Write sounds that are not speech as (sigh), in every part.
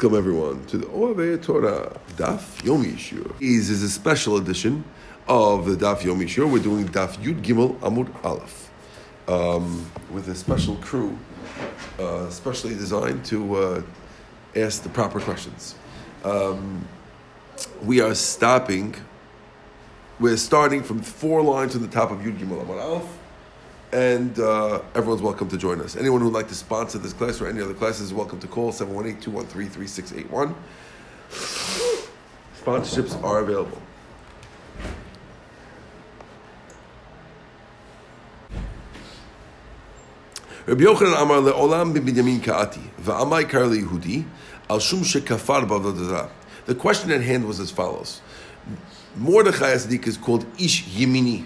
Welcome everyone to the Oave Torah Daf Yomi Shur. This is a special edition of the Daf Yomi Shur. We're doing Daf Yud Gimel Amud Aleph um, with a special crew, uh, specially designed to uh, ask the proper questions. Um, we are stopping. We're starting from four lines on the top of Yud Gimel Amud Aleph and uh, everyone's welcome to join us. Anyone who'd like to sponsor this class or any other classes is welcome to call 718-213-3681. Sponsorships are available. Rabbi Yochanan Amar le'olam ka'ati va'amai al shum shekafar. The question at hand was as follows. Mordechai Asdik is called Ish Yemini.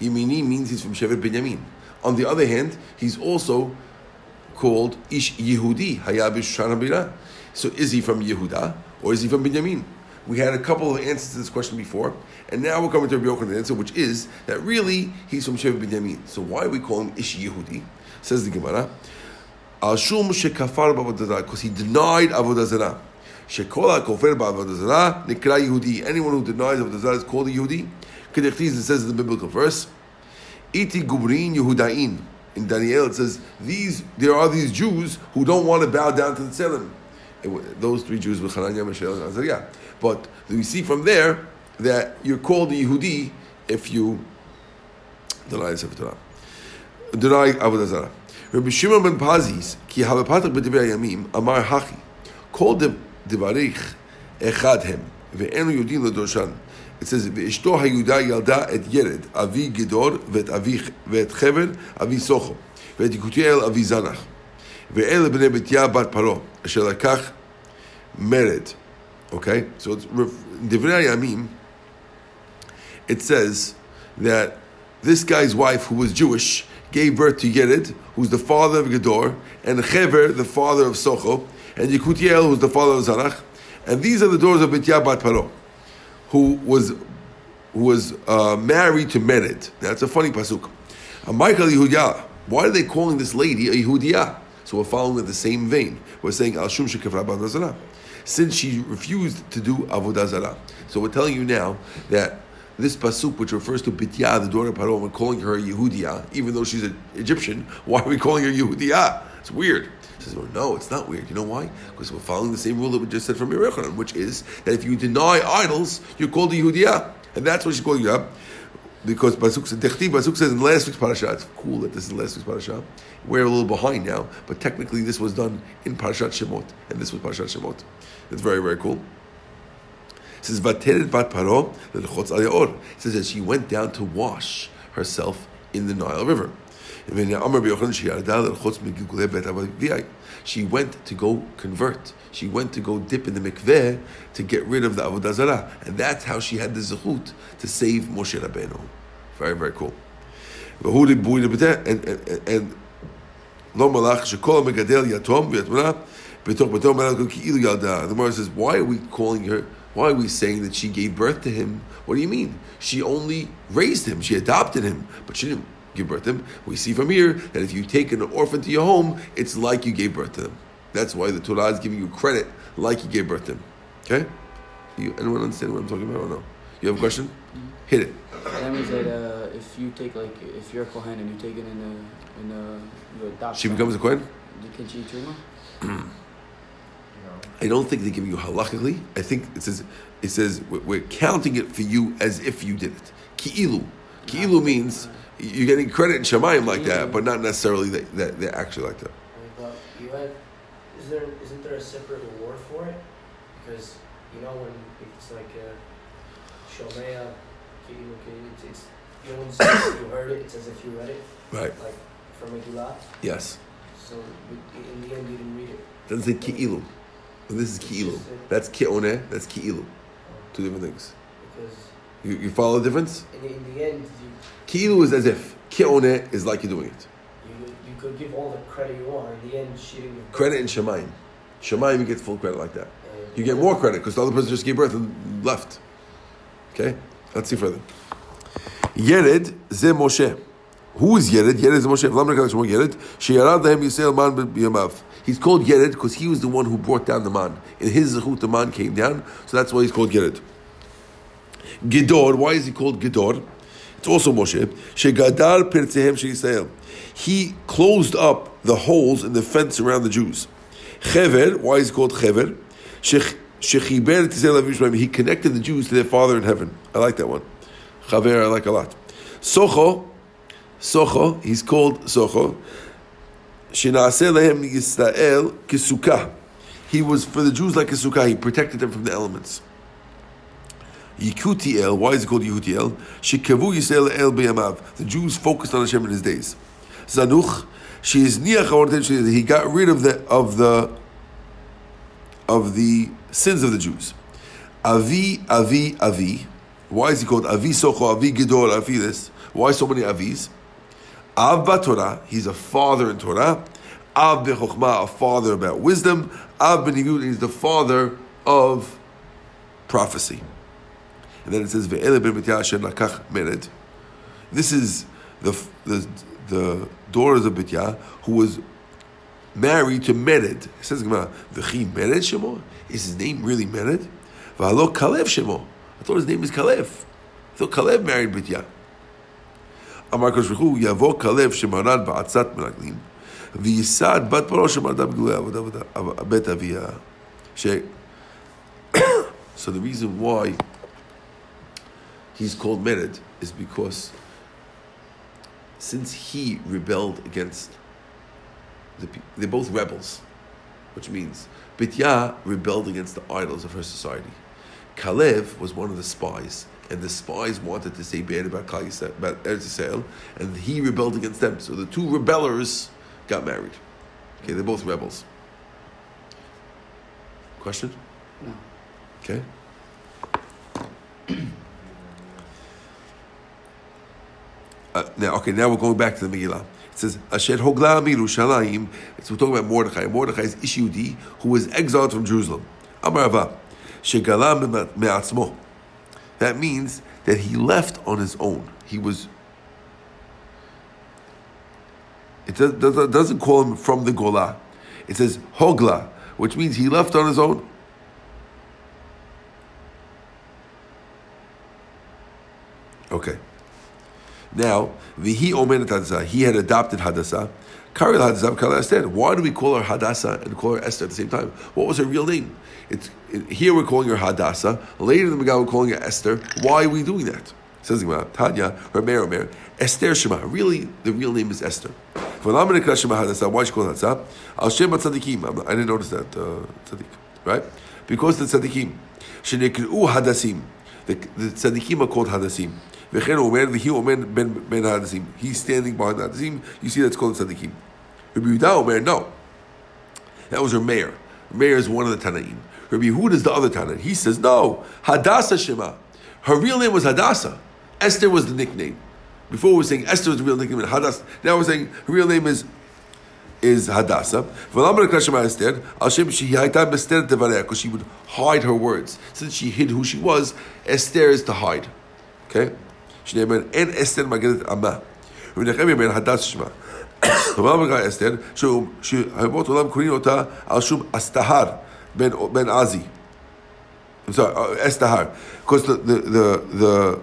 Yemini means he's from Shevet Binyamin. On the other hand, he's also called Ish Yehudi, Hayabish Shanabira. So is he from Yehuda or is he from Binyamin? We had a couple of answers to this question before, and now we're coming to Rabbi Yochanan's answer, which is that really he's from Shevet Binyamin. So why we call him Ish Yehudi? Says the Gemara. Because he denied Avodah Zarah. Shekola Kofer Ba'avodah Zarah Nikra Yehudi. Anyone who denies Avodah Zarah is called a Yehudi. Kedechtiz, it says in the biblical verse, Iti Gubrin Yehudain. In Daniel, it says, these, there are these Jews who don't want to bow down to the Tzelem. Those three Jews were Hananiah, Mishael, and Azariah. But we see from there that you're called a Yehudi if you deny the Sefer Torah. Deny Avodah Zarah. Rabbi Shimon ben Pazis, ki havapatak b'divrei yamim, amar hachi, kol devarich echad hem, ve'enu yudin l'doshan. It says, "Ve'ishto hayuda yalda et yered avi gedor ve'et avi ve'et chever avi socho ve'et yikutiel avi zanach ve'ele bnei betya bat paro asher lakach mered." Okay, so Divrei Yamim. It says that this guy's wife, who was Jewish, gave birth to Yered, who's the father of Gedor, and Chever, the father of Socho, and Yekutiel, who's the father of Zanach, and these are the daughters of Betya bat Paro who was who was uh, married to Mered. That's a funny pasuk. Michael Yehudia. Why are they calling this lady a Yehudia? So we're following in the same vein. We're saying Al Shum Since she refused to do Avodah Zarah. So we're telling you now that this pasuk, which refers to Bitya, the daughter of Paro, we're calling her Yehudia, even though she's an Egyptian. Why are we calling her Yehudia? It's weird. Says, well, no, it's not weird. You know why? Because we're following the same rule that we just said from Yerechanan, which is that if you deny idols, you're called a Yehudiya. And that's what she's calling you up. Because Basuk says, Basuk says in last week's parasha, it's cool that this is the last week's parasha. We're a little behind now, but technically this was done in Parashat Shemot, and this was Parashat Shemot. It's very, very cool. It says, Vateret bat paro, It says that she went down to wash herself in the Nile River. She went to go convert. She went to go dip in the mikveh to get rid of the avodah zarah, and that's how she had the zechut to save Moshe Rabbeinu. Very very cool. And and ki'ilu yalda. The Gemara says, why are we calling her? Why are we saying that she gave birth to him? What do you mean? She only raised him. She adopted him, but she didn't give birth to him. We see from here that if you take an orphan to your home, it's like you gave birth to them. That's why the Torah is giving you credit like you gave birth to them. Okay? You, anyone understand what I'm talking about or no? You have a question? Mm-hmm. Hit it. That means that uh, if you take like if you're a kohen and you take it in a in a you adopt. She becomes a kohen. Can she truma? (clears throat) I don't think they give you halachically. I think it says it says we're counting it for you as if you did it. Ki'ilu. Ki'ilu means you're getting credit in Shemayim like that, mm. but not necessarily that, that they're actually like that. But you have, is there isn't there a separate reward for it? Because you know when it's like a Shomea, it's, it's you know when you heard it, it's as if you read it. Right. Like from Megillah. Yes. So in the end, you didn't read it. Doesn't say ki'ilu. This is ki'ilu. That's ki'oneh. That's ki'ilu. Two different things. Because you, you follow the difference? In the, in the end, you, Ki'ilu is as if. Ki'oneh is like you're doing it. You, you could give all the credit you want. In the end, she didn't give Credit in Shemayim. Shemayim, you get full credit like that. You get more credit because the other person just gave birth and left. Okay? Let's see further. Yered ze Moshe. Who is Yered? Yered is Moshe. Yered. Sheyarad lehem Yisrael man b'yamav. He's called Yered because he was the one who brought down the man. In his zechut, the man came down, so that's why he's called Yered. Gedor, why is he called Gedor? It's also Moshe. Shegadar Pirtzehem Yisrael. He closed up the holes in the fence around the Jews. Chever, why is he called Chever? Shechiber. He connected the Jews to their Father in heaven. I like that one. Chaver, I like a lot. Socho, Socho, he's called Socho. Shinaseh lehem Yisrael kisukah. He was for the Jews like a sukkah. He protected them from the elements. Yikutiel, why is it called Yikutiel? Shikavu Yisrael El B'yamav. The Jews focused on Hashem in his days. Zanuch, she is niach He got rid of the of the of the sins of the Jews. Avi, Avi, Avi. Why is he called Avi Socho, Avi Gedor, Avi this? Why so many Avis? Av Torah, he's a father in Torah. Av Bechokma, a father about wisdom. Av Benigud, he's the father of prophecy. And then it says Ve'ele ben nakach mered. This is the, the, the daughters of Bitya who was married to Mered. It says V'chi Mered Shemo? Is his name really Mered? V'halo Kalev Shemo. I thought his name is Kalev. I thought Kalev married Bitya. אמר הקדוש ברוך הוא, יבוא כלב שמרד בעצת מרגלים, וייסד בת פרעה שמרדה בגלולי עבודה בית אביה. So the reason why he's called Mered is because since he rebelled against the they're both rebels, which means Bitya rebelled against the idols of her society. Kalev was one of the spies, and the spies wanted to say bad about about Eretz Yisrael, and he rebelled against them. So the two rebellers got married. Okay, they're both rebels. Question? No. Okay. (clears throat) Uh, now, okay, now we're going back to the Megillah. It says, Asher Hogla Mirushalayim. So we're talking about Mordechai. Mordechai is Ishudi, who was exiled from Jerusalem. Amarava. Shegala Me'atzmo. That means that he left on his own. He was. It does, doesn't call him from the Gola. It says Hogla, which means he left on his own. Okay. Now, Vihi Omenet Hadassah, he had adopted Hadassah. Karil Hadassah, Karil Esther. Why do we call her Hadassah and call her Esther at the same time? What was her real name? It's, it, here we're calling her Hadassah. Later in the Megillah we're calling her Esther. Why are we doing that? Says the Tanya, her Mer, Omer, Esther Shema. Really, the real name is Esther. Why is she called Hadassah? Al Shem Tzadikim. I didn't notice that, uh, Tzadik. Right? Because the Tzadikim. Shenekru Hadassim. The, the Tzadikim are called Hadassim. V'chen omer v'hi omer ben ben hadasim. He's standing behind the. You see that's called tzaddikim. Rabbi Yehuda omer no. That was her Meir. Meir is one of the Tanaim. Rabbi Yehuda is the other Tanaim. He says no. Hadassah Shema. Her real name was Hadassah. Esther was the nickname. Before we were saying Esther was the real nickname, and Hadassah. Now we're saying her real name is is Hadassah. Because she would hide her words. Since she hid who she was, Esther is to hide. Okay? שנאמר, אין אסתר מגדת עמה. רבי נחמיה אומר, הדס שמה. (coughs) ואמר בגלל אסתר, שהאומות עולם קוראים אותה על שום אסתהר בן עזי. I'm sorry, uh, Estahar. Because the, the, the, the,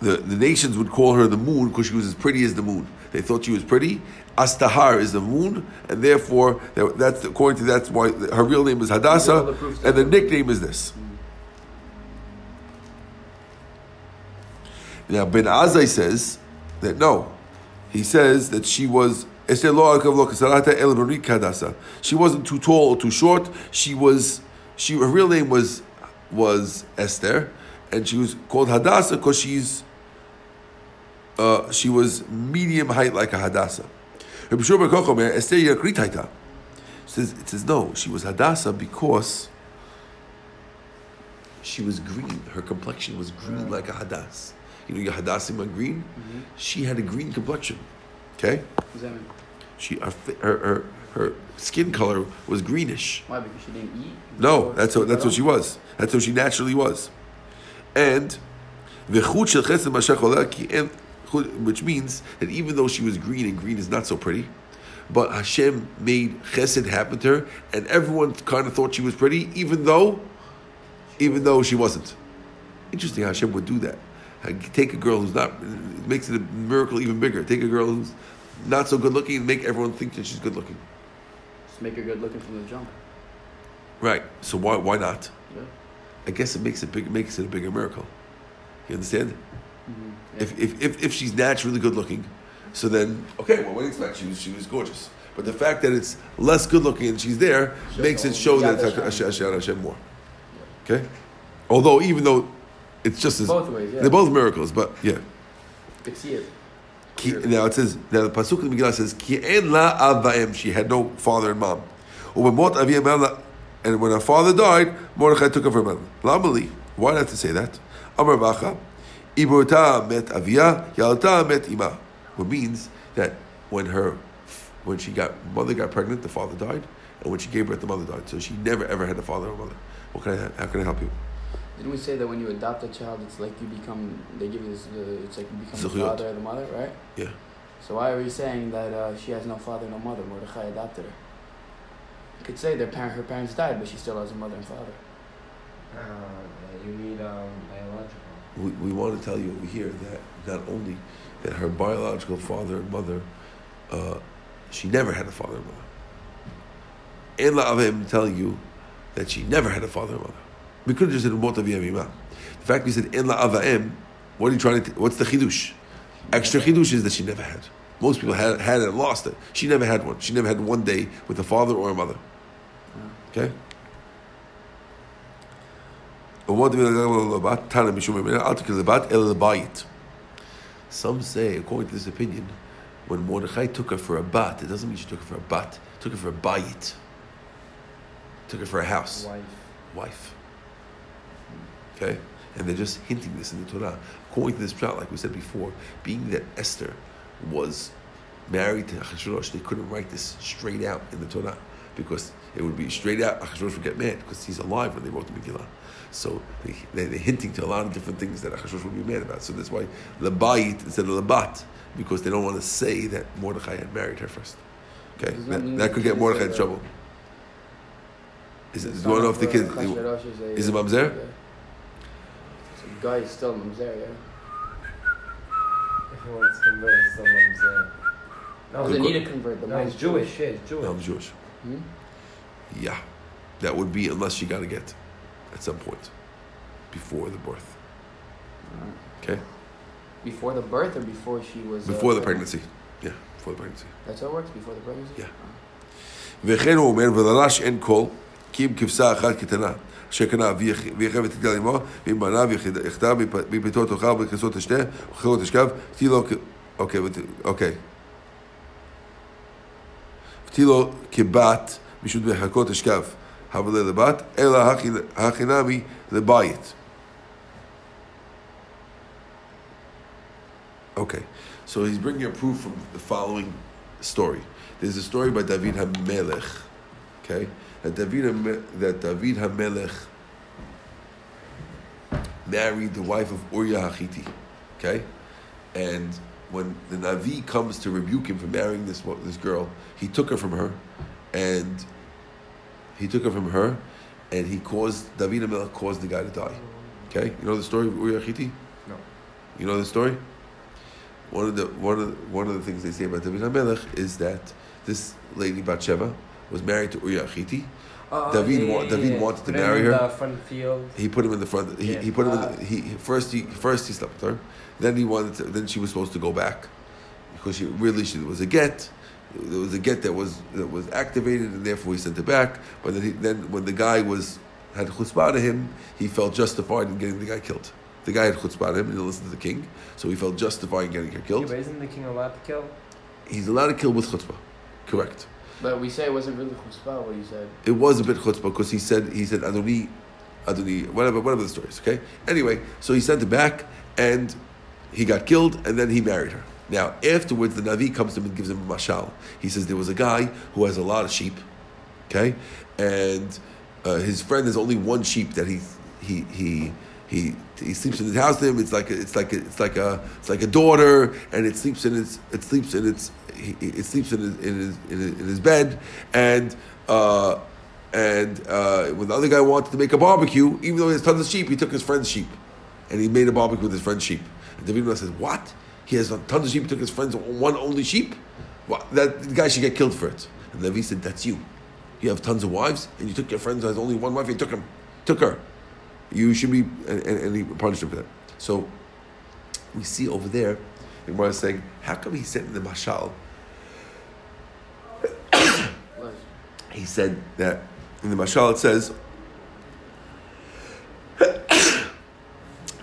the, the nations would call her the moon because she was as pretty as the moon. They thought she was pretty. Astahar is the moon, and therefore that's according to that's why her real name is Hadassah, and the nickname is this. Now Ben Azai says that no, he says that she was. Esther. She wasn't too tall or too short. She was. She her real name was was Esther, and she was called Hadassah because she's. Uh, she was medium height like a Hadassah. Says it says no. She was Hadassah because she was green. Her complexion was green like a Hadass you know, your hadassim green. Mm-hmm. She had a green complexion. Okay. What does that mean? She her, her her her skin color was greenish. Why? Because she didn't eat. No, that's what that's what she was. That's what she naturally was, and which means that even though she was green and green is not so pretty, but Hashem made chesed happen to her, and everyone kind of thought she was pretty, even though, even though she wasn't. Interesting how Hashem would do that. Take a girl who's not, it makes it a miracle even bigger. Take a girl who's not so good looking and make everyone think that she's good looking. Just make her good looking from the jump. Right. So why why not? Yeah. I guess it makes it big makes it a bigger miracle. You understand? Mm-hmm. Yeah. If, if, if, if she's naturally good looking, so then okay, well what do you expect? She was she was gorgeous. But the fact that it's less good looking and she's there Sure. makes it show that it's Hashem, more. Okay? Although even though it's just as both ways, yeah. they're both miracles, but yeah. You see it. Ki, now it says now the pasuk in the Megillah says ki en la avaim. She had no father and mom. Ubemot avia mela, and when her father died, Mordechai took her from her. Lamali. Why not to say that? Amar bacha, iburta met avia, yalta met ima. Which means that when her when she got mother got pregnant, the father died, and when she gave birth, the mother died. So she never ever had a father or mother. What can I? How can I help you? Didn't we say that when you adopt a child, it's like you become, they give you this, uh, it's like you become the father or the mother, right? Yeah. So why are you saying that uh, she has no father, no mother? Mordechai adopted her. You could say their parent, her parents died, but she still has a mother and father. Uh, you mean um, biological. we, we want to tell you over here that not only that her biological father and mother, uh, she never had a father and mother. And La'avim telling you that she never had a father and mother. We could have just said Umot Avi Avimah. The fact we said En La'avim, what are you trying to? What's the chidush? Extra chidush is that she never had. Most people had had it and lost it. She never had one. She never had one day with a father or a mother. Okay. Some say, according to this opinion, when Mordechai took her for a bat, it doesn't mean she took her for a bat, took her for a bayit. Took her for a house, Wife. wife. Okay? And they're just hinting this in the Torah. According to this shot, like we said before, being that Esther was married to Achashverosh, they couldn't write this straight out in the Torah because it would be straight out. Achashverosh would get mad because he's alive when they wrote the Megillah. So they, they're hinting to a lot of different things that Achashverosh would be mad about. So that's why Labayit instead of Labat because they don't want to say that Mordechai had married her first. Okay, that that, could get Mordechai in trouble. Is it, do The you want to know if the son kid? of, uh, Achashverosh is it uh, mamzer? yeah. So the guy is still mamzer, yeah. If he wants to convert, it's still mamzer. No, Does it good need que- to convert the no, mom's he's Jewish. Yeah, he's Jewish. No, I'm Jewish. Hmm? Yeah, that would be unless she got a get at some point before the birth. Alright. Okay, Before the birth or before she was. uh, before the pregnant? pregnancy. Yeah, before the pregnancy. That's how it works, before the pregnancy? Yeah. Oh. וכן הוא אומר, ולרש אין קול, כי אם כבשה אחת קטנה, אשר קנה ויחב ותגדל עמו, ואם בנה ויחדה מביתו תאכל וכסות תשתה, וכסות תשכב, ותהי אוקיי, ות- אוקיי. ותהי לו כבת, משוט בחכות תשכב, אבל לבת, אלא הכי- הכינמי לבית. Okay, so he's bringing a proof from the following story. There's a story by David HaMelech, okay, that David, that David HaMelech married the wife of Uriah Hachiti, okay, and when the Navi comes to rebuke him for marrying this this girl, he took her from her, and he took her from her, and he caused David HaMelech caused the guy to die. Okay, you know the story of Uriah Hachiti? No. You know the story? One of the one of the, one of the things they say about David HaMelech is that this lady Bathsheba was married to Uriah Hachiti. Oh, David yeah, wa- David yeah. wanted to marry her. The front field. He put him in the front. He, Yeah. he put him in. Ah. The, he he- first he first he slept with her. Then he wanted. To, then she was supposed to go back because she really she was a get. There was a get that was that was activated, and therefore he sent it back. But then, he, then when the guy was had chutzpah to him, he felt justified in getting the guy killed. The guy had chutzpah to him and he listened to the king, so he felt justified in getting her Yeah, killed. but isn't the king allowed to kill? He's allowed to kill with chutzpah, correct? But we say it wasn't really chutzpah, what you said. It was a bit chutzpah because he said he said Adoni, Adoni, whatever, whatever the story is. Okay. Anyway, so he sent it back, and he got killed, and then he married her. Now afterwards, the Navi comes to him and gives him a mashal. He says there was a guy who has a lot of sheep, okay, and uh, his friend has only one sheep that he he he he he sleeps in his house with him. It's like a, it's like a, it's like a it's like a daughter, and it sleeps in its it sleeps in its he, it sleeps in his in his in his, in his bed, and uh, and uh, when the other guy wanted to make a barbecue, even though he has tons of sheep, he took his friend's sheep, and he made a barbecue with his friend's sheep. And David says, "What? He has tons of sheep. He took his friend's one only sheep. Well, that guy should get killed for it." And Levi said, "That's you. You have tons of wives, and you took your friend's only one wife. You took him, took her. You should be." And he punished for that. So we see over there, the Gemara is saying, "How come he said in the mashal?" (coughs) He said that in the mashal it says (coughs)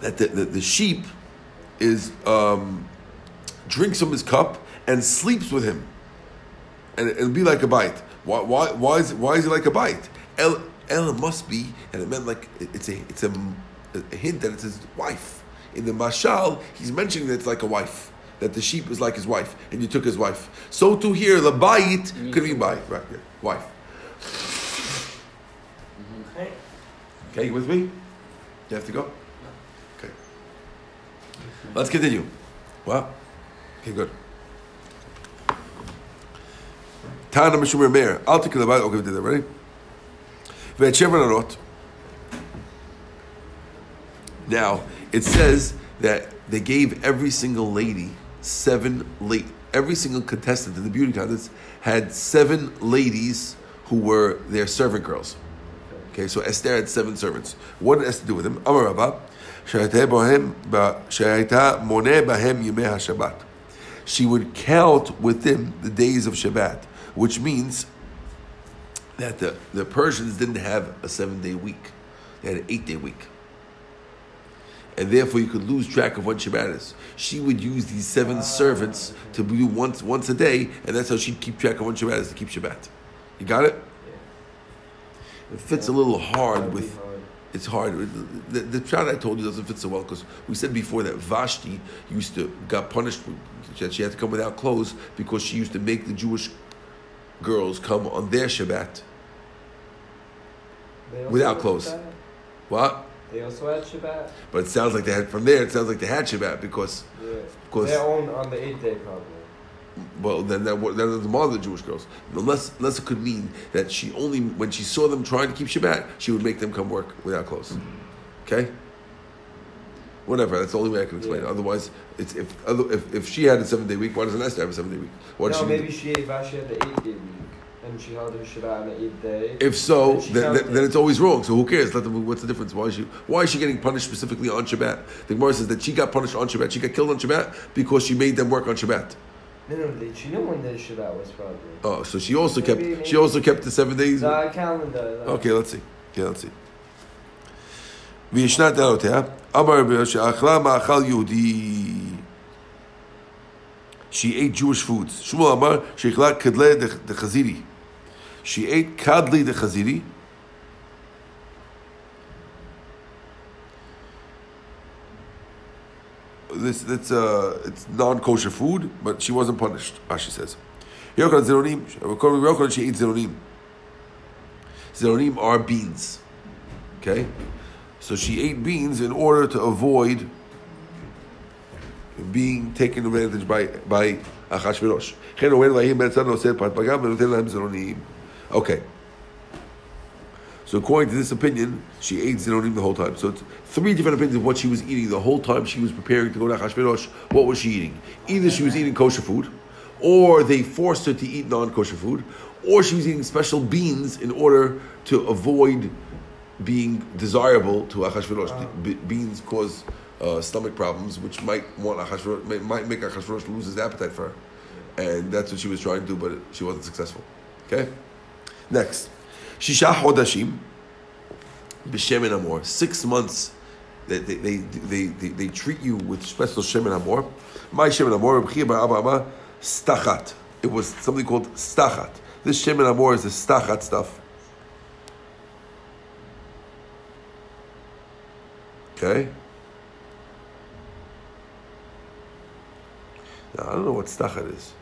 that the, the, the sheep is um, drinks from his cup and sleeps with him, and it'll be like a bite. Why, why, why is why is it like a bite? El, El must be, and it meant like it's a it's a, a hint that it's his wife. In the mashal, he's mentioning that it's like a wife. That the sheep is like his wife, and you took his wife. So to here, the bite could be bite, right? Yeah, wife. Mm-hmm. Okay. Okay, you with me? You have to go? Okay. Let's continue. Well, okay, good. Tana Meshumer Meir. I'll take the Bible. Okay, we did that, ready? Now, it says that they gave every single lady seven late. Every single contestant in the beauty contest had seven ladies who were their servant girls. Okay, so Esther had seven servants. What did Esther do with them? Amar. She would count with them the days of Shabbat, which means that the, the Persians didn't have a seven day week; they had an eight day week, and therefore you could lose track of when Shabbat is. She would use these seven servants to do once once a day, and that's how she'd keep track of when Shabbat is to keep Shabbat. You got it? It fits a little hard with. It's hard. The, the shot I told you doesn't fit so well because we said before that Vashti used to got punished that she had to come without clothes because she used to make the Jewish girls come on their Shabbat. They Without clothes. What? They also had Shabbat. But it sounds like they had from there. It sounds like they had Shabbat because Yeah. course- Their own on the eighth day probably. well then that was the mother of the Jewish girls. Unless unless it could mean that she only when she saw them trying to keep Shabbat, she would make them come work without clothes. Okay. Whatever. That's the only way I can explain it. Otherwise, it's if other if, if she had a seven day week, why doesn't Esther have a seven day week? Why no, she maybe she ate Vashti had the eighth day week, and she held her Shabbat on the eighth day. If so, And she then, then, counted. then it's always wrong. So who cares? Let them, what's the difference? Why is she why is she getting punished specifically on Shabbat? The Gemara says that she got punished on Shabbat. She got killed on Shabbat because she made them work on Shabbat. no, no, they, she knew when the Shabbat was probably. Oh, so she also Maybe- kept she also kept the seven days. The calendar. the- Okay, let's see. Yeah, let's see. וישנה טענותיה, אמר רבי שאכלה מאכל יהודי. She ate Jewish foods. שמואל אמר שאכלה כדלי דחזירי. She ate kadli de chaziri. This uh, it's non-kosher food, but she wasn't punished. as she says, zeronim." She ate zeronim. Zeronim are beans. Okay, so she ate beans in order to avoid being taken advantage by by Achashverosh. Okay. So according to this opinion, she ate zeronim the whole time. So it's three different opinions of what she was eating the whole time she was preparing to go to Hashverosh. What was she eating? Either she was eating kosher food, or they forced her to eat non-kosher food, or she was eating special beans in order to avoid being desirable to Achashverosh. Wow. Uh. Be- beans cause uh, stomach problems, which might want Achashverosh, may, might make Achashverosh lose his appetite for her, and that's what she was trying to do, but she wasn't successful. Okay next, Shisha Hodashim b'Shemen Amor. Six months. They, they, they, they, they, they treat you with special Shemen Amor. My Shemen Amor, Abba Stachat. It was something called Stachat. This Shemen Amor is the Stachat stuff. Okay? Now, I don't know what Stachat is.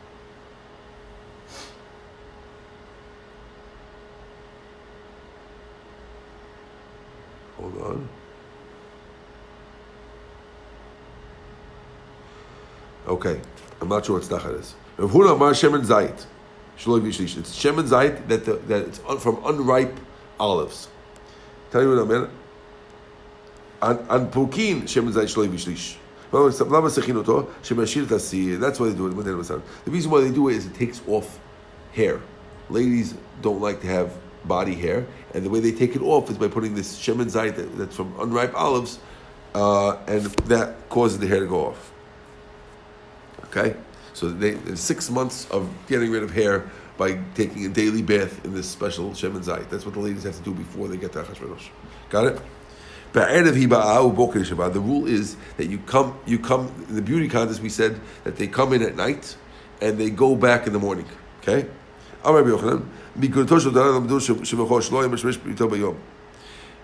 Hold on. Okay, I'm not sure what stachar is. Rav Huna Amar Shemin Zayit. Shloi Vishlish. It's shemen Zayit that, the, that it's from unripe olives. Tell you what I mean. An, an Pukin shemen Zayit Shloi Vishlish. that's why they do it. The reason why they do it is it takes off hair. Ladies don't like to have body hair, and the way they take it off is by putting this shemen zayit that, that's from unripe olives, uh, and that causes the hair to go off. Okay, so they six months of getting rid of hair by taking a daily bath in this special shemen zayit. That's what the ladies have to do before they get to Achashverosh. Got it? The rule is that you come, you come in the beauty contest. We said that they come in at night and they go back in the morning. Okay.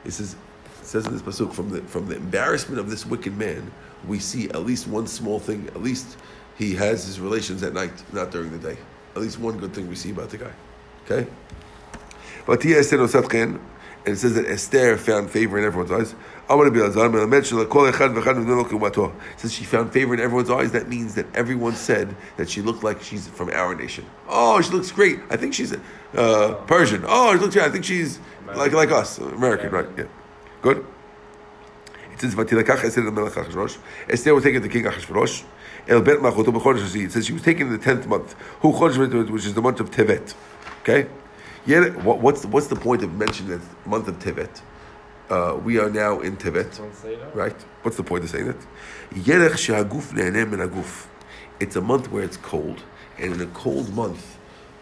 It says, says in this pasuk from the from the embarrassment of this wicked man, we see at least one small thing. At least he has his relations at night, not during the day. At least one good thing we see about the guy. Okay. It says that Esther found favor in everyone's eyes. Since she found favor in everyone's eyes, that means that everyone said that she looked like she's from our nation. Oh, she looks great. I think she's uh, Persian. Oh, she looks great. I think she's like like us, American, right? Yeah. Good. It says, Esther was taken to King Achashverosh. It says she was taken in the tenth month, which is the month of Tevet. Okay? Yeah, what, what's the, what's the point of mentioning the month of Tevet? Uh, we are now in Tevet, right? What's the point of saying that? It's a month where it's cold, and in a cold month,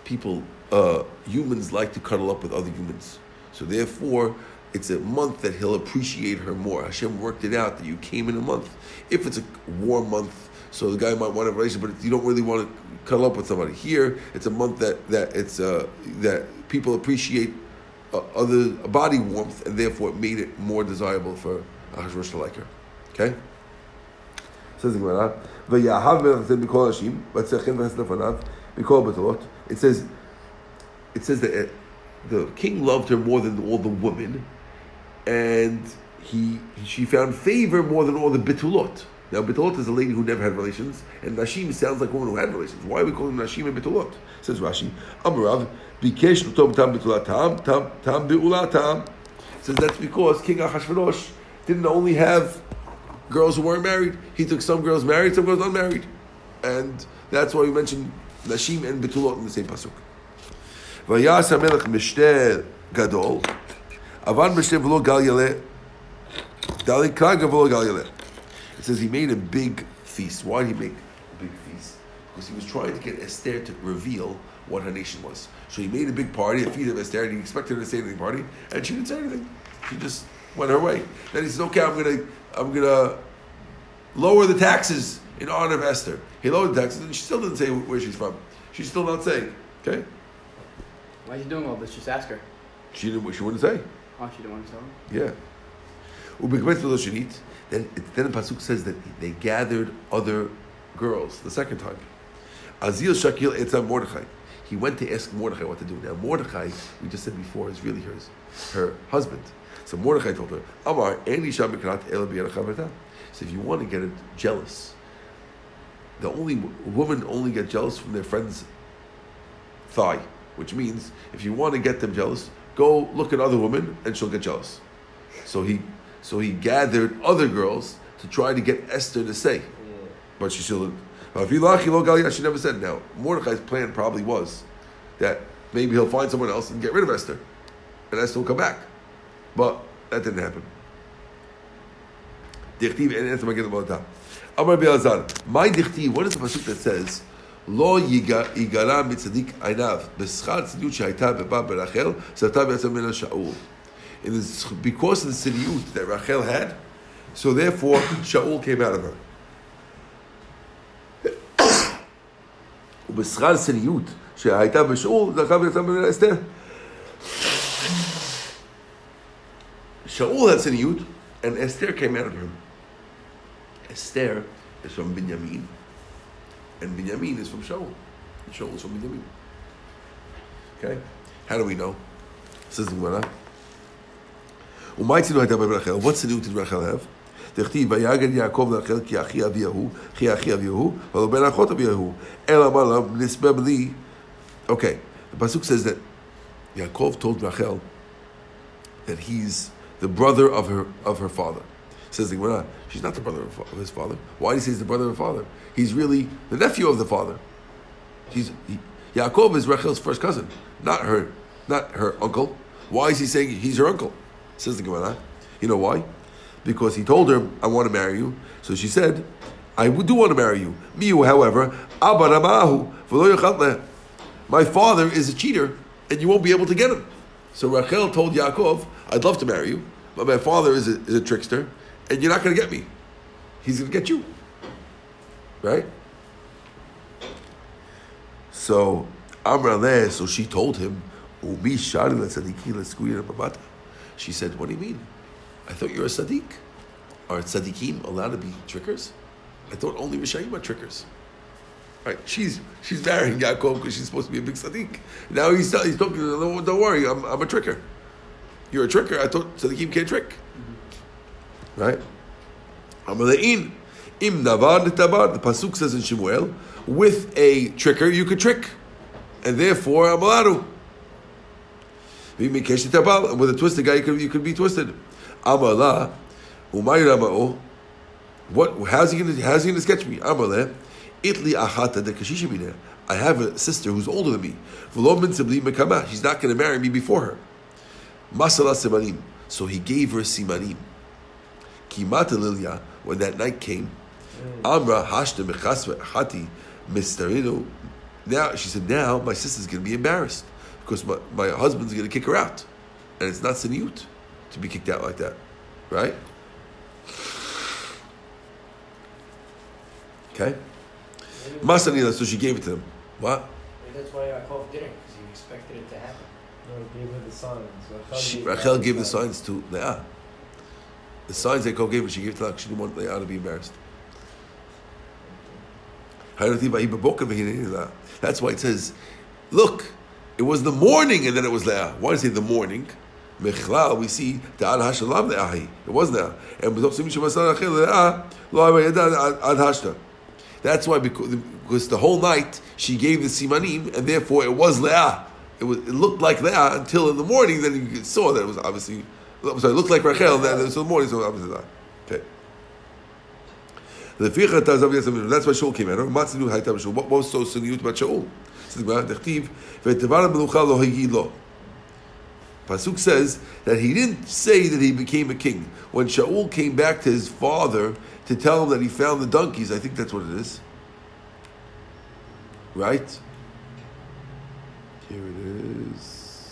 people, uh, humans like to cuddle up with other humans. So therefore, it's a month that he'll appreciate her more. Hashem worked it out that you came in a month. If it's a warm month, so the guy might want a relationship, but you don't really want to cuddle up with somebody. Here, it's a month that that it's uh, that people appreciate uh, other body warmth, and therefore it made it more desirable for Ahasuerus to like her. Okay. It says, it says that uh, the king loved her more than all the women, and he she found favor more than all the bitulot. Now, Betulot is a lady who never had relations, and Nashim sounds like a woman who had relations. Why are we calling him Nashim and Betulot? Says Rashi, Amarav, Bikesh Lutom Tam Betulat Tam, Tam, Tam Beulat Tam. Says that's because King Achashverosh didn't only have girls who weren't married, he took some girls married, some girls unmarried. And that's why we mentioned Nashim and Betulot in the same Pasuk. Vayas HaMelech Mishter Gadol, Avan Mishter V'lo Gal Yaleh, Dali Kaga V'lo Gal Yaleh. It says he made a big feast. Why did he make a big feast? Because he was trying to get Esther to reveal what her nation was. So he made a big party, a feast of Esther, and he expected her to say anything party, and she didn't say anything. She just went her way. Then he says, "Okay, I'm gonna, I'm gonna lower the taxes in honor of Esther." He lowered the taxes, and she still didn't say where she's from. She's still not saying. Okay. Why is he doing all this? Just ask her. She didn't. She wouldn't say. Oh, she didn't want to tell him. Yeah. Then, then the pasuk says that they gathered other girls the second time. Azil Shakil Etzam Mordechai. He went to ask Mordechai what to do. Now Mordechai, we just said before, is really hers, her husband. So Mordechai told her, Amar. So if you want to get it jealous, the only women only get jealous from their friend's thigh, which means if you want to get them jealous, go look at other women and she'll get jealous. So he so he gathered other girls to try to get Esther to say. Yeah. But she still she never said. Now, Mordecai's plan probably was that maybe he'll find someone else and get rid of Esther. And Esther will come back. But that didn't happen. Dichtiv and Esther get about that. Amar Biazar, my dichtiv, what is the pasuk that says, לא יגרע מצדיק עיניו בשכר צניעות שהייתה בבא ברחל, סרטה בעצם מן השאול in this, because of the siniyut that Rachel had, so therefore Shaul came out of her. ובשכר סניות שהייתה בשאול, זכה ויצא ממנה אסתר. Shaul had siniyut, and Esther came out of him. Esther is from Binyamin, and Binyamin is from Shaul. And Shaul is from Binyamin. Okay? How do we know? Says the Gemara. What's the new did Rachel have? דכתיב, ויגד יעקב לרחל כי אחי אבי ההוא, כי אחי אבי ההוא, ולא בן אחות אבי ההוא. אלא אמר לה, נספה לי. Okay, the Pasuk says that Yaakov told Rachel that he's the brother of her of her father. Says the Gemara, she's not the brother of of his father. Why does he say he's the brother of her father? He's really the nephew of the father. He's he, Yaakov is Rachel's first cousin, not her, not her uncle. Why is he saying he's her uncle? Says the Gemara. You know why? Because he told her, "I want to marry you." So she said, "I do want to marry you." Miu, however. My father is a cheater, and you won't be able to get him. So Rachel told Yaakov, "I'd love to marry you, but my father is a, is a trickster, and you're not going to get me. He's going to get you." Right? So Amra leh, so she told him, "Umi shari letzadiki leskuya babata." She said, "What do you mean? I thought you're a Sadiq. Are tzaddikim allowed to be trickers? I thought only Rishayim are trickers." Right? She's she's marrying Yaakov because she's supposed to be a big Sadiq. Now he's he's talking. Don't, don't worry, I'm, I'm a tricker. You're a tricker. I thought tzaddikim can't trick. Mm-hmm. Right? Amalein im navar netabar. The pasuk says in Shemuel, with a tricker you could trick, and therefore amalaru. V'mikesh netabal. With a twisted guy, you could you could be twisted. Amala umay ramao. What? How's he gonna? How's he gonna sketch me? Amale. Itli achata de kashisha I have a sister who's older than me. She's not going to marry me before her. Masala simanim. So he gave her simanim. Kimata Lilia, when that night came, Amra hashta mechasva hati mistarinu. Now she said, now my sister's going to be embarrassed because my, my husband's going to kick her out, and it's not siniut to be kicked out like that, right? Okay. Maybe, Masanila, so she gave it to him. What? maybe that's why Yaakov didn't, because he expected it to happen. No, he gave her the signs. Rachel She, gave Rachel her gave the signs to Leah. The signs that God gave her, she gave to Leah. She didn't want Leah to be embarrassed. That's why it says, look, it was the morning and then it was Leah. Why does it the morning? Mechlal, we see Ta'al Hashalam Leahi. It was Leah. And B'zok Simi Shemasar Rachel Leah, Ad Hashta. That's why, because, the whole night she gave the simanim, and therefore it was Leah. It was. It looked like Leah until in the morning. Then you saw that it was obviously. I'm sorry, it looked like Rachel. Then it was in the morning, so obviously Leah. Okay. That's why Shaul came out. What was so seniut about Shaul? Pasuk says that he didn't say that he became a king. When Shaul came back to his father to tell him that he found the donkeys, I think that's what it is. Right? Here it is.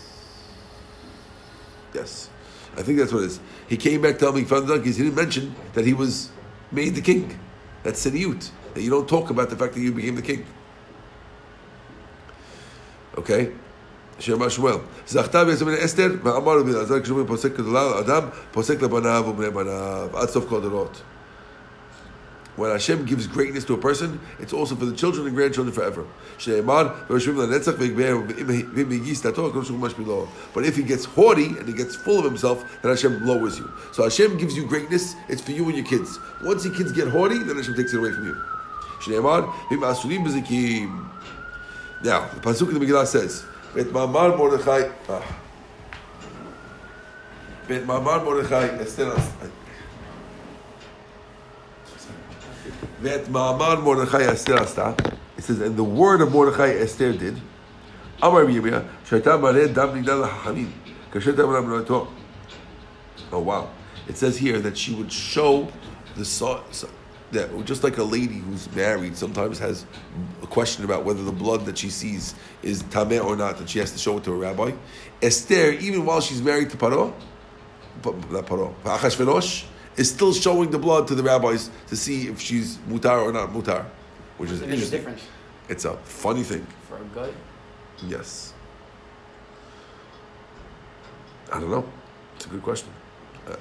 Yes. I think that's what it is. He came back telling me he found the donkeys. He didn't mention that he was made the king. That's siniut. That you don't talk about the fact that you became the king. Okay? שמע שמואל, זכתה ביסמין אסתר, ואמר רבי אלעזר, כשאומרים פוסק גדולה לאדם, פוסק לבניו ובני בניו, עד סוף כל הדורות. When Hashem gives greatness to a person, it's also for the children and grandchildren forever. שנאמר, ויושבים לנצח ויגבר, ואם הגיש דתו, הקדוש ברוך הוא משפילו. But if he gets haughty and he gets full of himself, then Hashem lowers you. So Hashem gives you greatness, it's for you and your kids. Once your kids get haughty, then Hashem takes it away from you. Now, the Pasuk in the Megillah says, Bet Mamar Mordechai, ah, Bet Mamar Mordechai, Esther, Bet Mamar Mordechai Esther Asta, it says, and the word of Mordechai Esther did, Amar Yirmiyah, Shaita Mareh Dam Nigdal HaHamim, Kashet Amram Loto. Oh wow. It says here that she would show the so, so, that just like a lady who's married sometimes has a question about whether the blood that she sees is tameh or not, that she has to show it to a rabbi. Esther, even while she's married to Paro, not Paro, Achashverosh, is still showing the blood to the rabbis to see if she's mutar or not mutar, which is interesting. difference It's a funny thing. for a good. Yes. I don't know. It's a good question. Uh,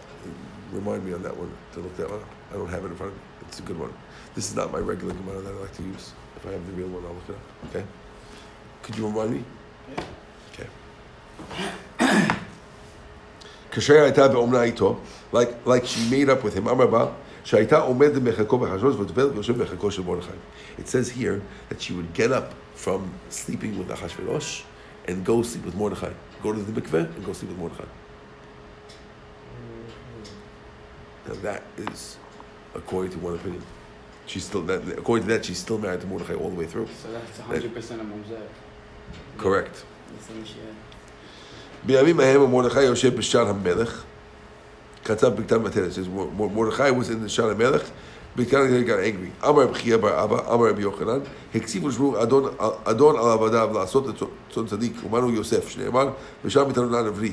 remind me on that one to look that one up. I don't have it in front of me. It's a good one. This is not my regular Gemara that I like to use. If I have the real one, I'll look it up. Okay? Could you remind me? Yeah. Okay. (coughs) like like she made up with him. It says here that she would get up from sleeping with Ahashverosh and go sleep with Mordechai. Go to the mikveh and go sleep with Mordechai. Now that is according to one opinion. She's still that according to that she's still married to Mordechai all the way through. So that's 100% of Mamzer. Correct. The same shit. בימים ההם ומרדכי יושב בשער המלך, כתב בכתב מתנת, says Mor- Mordechai was in the שער המלך, בכתב got angry. אמר רבי חייא בר אבא, אמר רבי יוחנן, הקציבו לשמור אדון, אדון על עבדיו לעשות את צאן צדיק, ומנו יוסף, שנאמר, ושם מתנונה נבלי.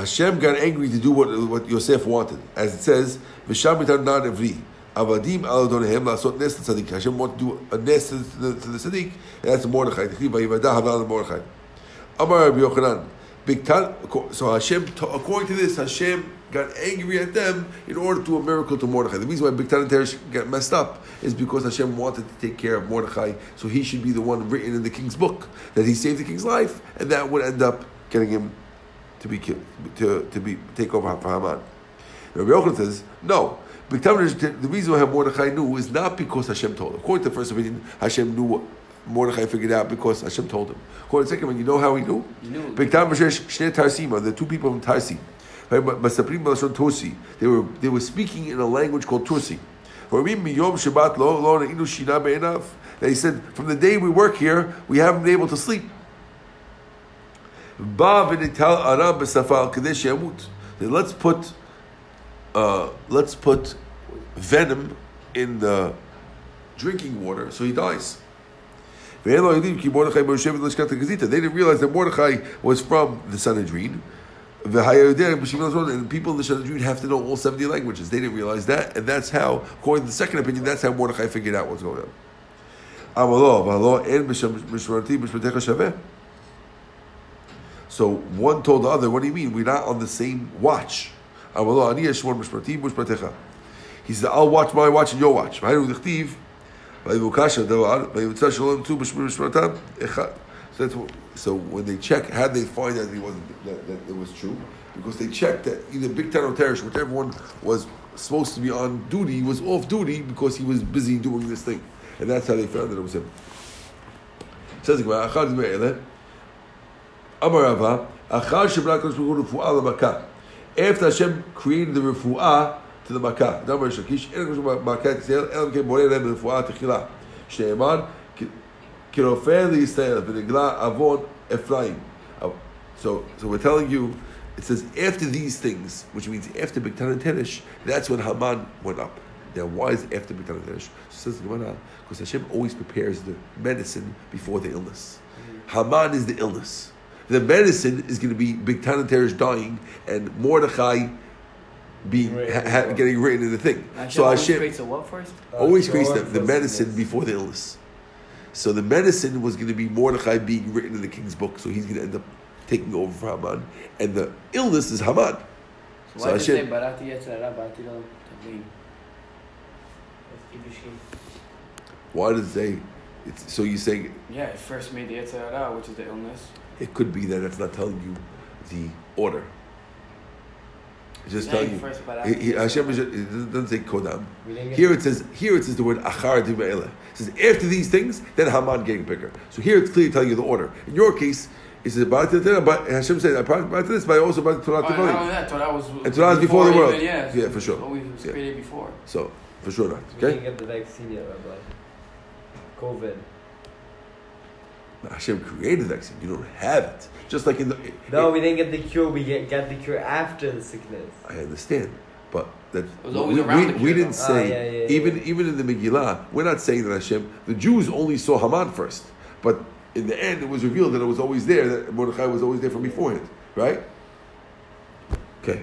Hashem got angry to do what, what Yosef wanted. As it says, V'sham mitanna nevri. Avadim al adonehem la'asot nes tzaddik. Hashem wanted to do a nes to the, to the tzaddik, and that's Mordechai. Vayivadah havel Mordechai. Amar Rabbi Yochanan. So Hashem, according to this, Hashem got angry at them in order to do a miracle to Mordechai. The reason why Bigtan and Teresh got messed up is because Hashem wanted to take care of Mordechai, so he should be the one written in the king's book that he saved the king's life, and that would end up getting him to be killed, to, to be take over for Haman. Rabbi Yochanan says no. The reason why Mordechai knew is not because Hashem told him. According to the first opinion, Hashem knew what Mordechai figured out because Hashem told him. According to the second one, you know how he knew? You knew. B'ktav v'shesh shnei tarsima, the two people from Tarsi. Masaprim b'lashon Tursi. They were they were speaking in a language called Tursi. He said, from the day we work here, we haven't been able to sleep. Let's put, uh, let's put venom in the drinking water so he dies. They didn't realize that Mordechai was from the Sanhedrin. And people in the Sanhedrin have to know all 70 languages. They didn't realize that, and that's how, according to the second opinion, that's how Mordechai figured out what's going on. So one told the other, what do you mean? We're not on the same watch. Ah, he said, I'll watch my watch and your watch. So, so when they check, how they find that, he wasn't, that, that it was true? Because they checked that either Bigtan or Teresh, whichever one was supposed to be on duty, was off duty because he was busy doing this thing. And that's how they found that it was him. Says the Gemara, "Achad me'eleh, Amar Rava, Achar Shebrakos Bechur Refuah Lamaka. After Hashem created the Refuah to the Makah, Damar Shakish, Elam Kishu Makah Tisrael, Elam Kishu Borei Lem Refuah Techila. Shneiman, Kirofeh Yisrael, V'negla Avon Ephraim. Uh, so, so we're telling you, it says after these things, which means after Biktan and Teresh, that's when Haman went up. Now, why is after Biktan and Teresh? So says Gemara, because Hashem always prepares the medicine before the illness. Mm. Haman is the illness. The medicine is going to be Biktan and Teresh dying and Mordechai being ha- ha- getting written in the thing. Hashem so always Hashem creates a what first? always Uh, creates the, the medicine before the illness. So the medicine was going to be Mordechai being written in the king's book, so he's going to end up taking over for Haman, and the illness is Haman. So So why does it say Hashem- Barati Yetzirah, Barati Lo Tavim? Why does it say? It's, so you say? Yeah, it first made the Yetzirah, which is the illness. it could be that it's not telling you the order. It's just Saying telling you. first Barati He- he- Hashem Yetzirah. is- it doesn't say Kodam. We didn't get Here it says here it says the word Achar Dime'ele. It says after these things, then Haman getting bigger. So here it's clearly telling you the order. In your case, it says about the but Hashem said about to this, but I also about the Torah Oh, and not only Tavali. that, Torah was, And Torah is before the world. Even, yeah, Yeah, for sure. Always was Yeah. created before. So for sure not. We didn't Okay. get the vaccine yet, Rabbi. COVID. Hashem created the vaccine. You don't have it. Just like in the. No, we didn't get the cure. We get, got the cure after the sickness. I understand, but that was always we, around we, the we didn't though. say Ah, yeah, yeah, even yeah. even in the Megillah. We're not saying that Hashem. The Jews only saw Haman first, but in the end, it was revealed that it was always there. That Mordechai was always there from beforehand, right? Okay.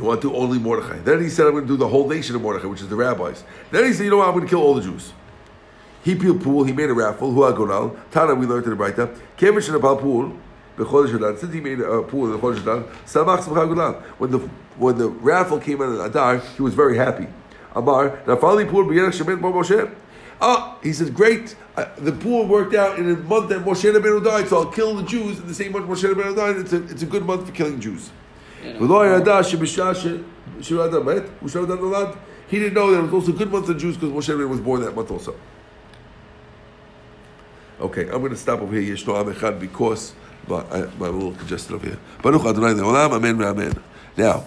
he wanted to do only Mordechai. Then he said, I'm going to do the whole nation of Mordechai, which is the rabbis. Then he said, you know what, I'm going to kill all the Jews. He peeled pool, he made a raffle, hu agonal. Tana, we learned in the Braita, Kevin Shanabal pool, b'chodesh Adar. Since he made a pool in the chodesh Adar, samach agonal. When the when the raffle came out in Adar, he was very happy. Amar, nafali pool b'yerech shemet bar Moshe. Ah, he says, great. Uh, the pool worked out in a month that Moshe Rabbeinu died, so I'll kill the Jews in the same month Moshe Rabbeinu died. It's a, it's a good month for killing Jews. You know, ולא ידע שבשעה ששירה אדם מת, ושם אדם נולד, he didn't know that it was also a good month for Jews because Moshe Rabbeinu was born that month also. Okay, I'm going to stop over here. Yeshno Am Echad because but I, I'm a little congested over here. Baruch Adonai Le'olam, Amen, Amen. Now,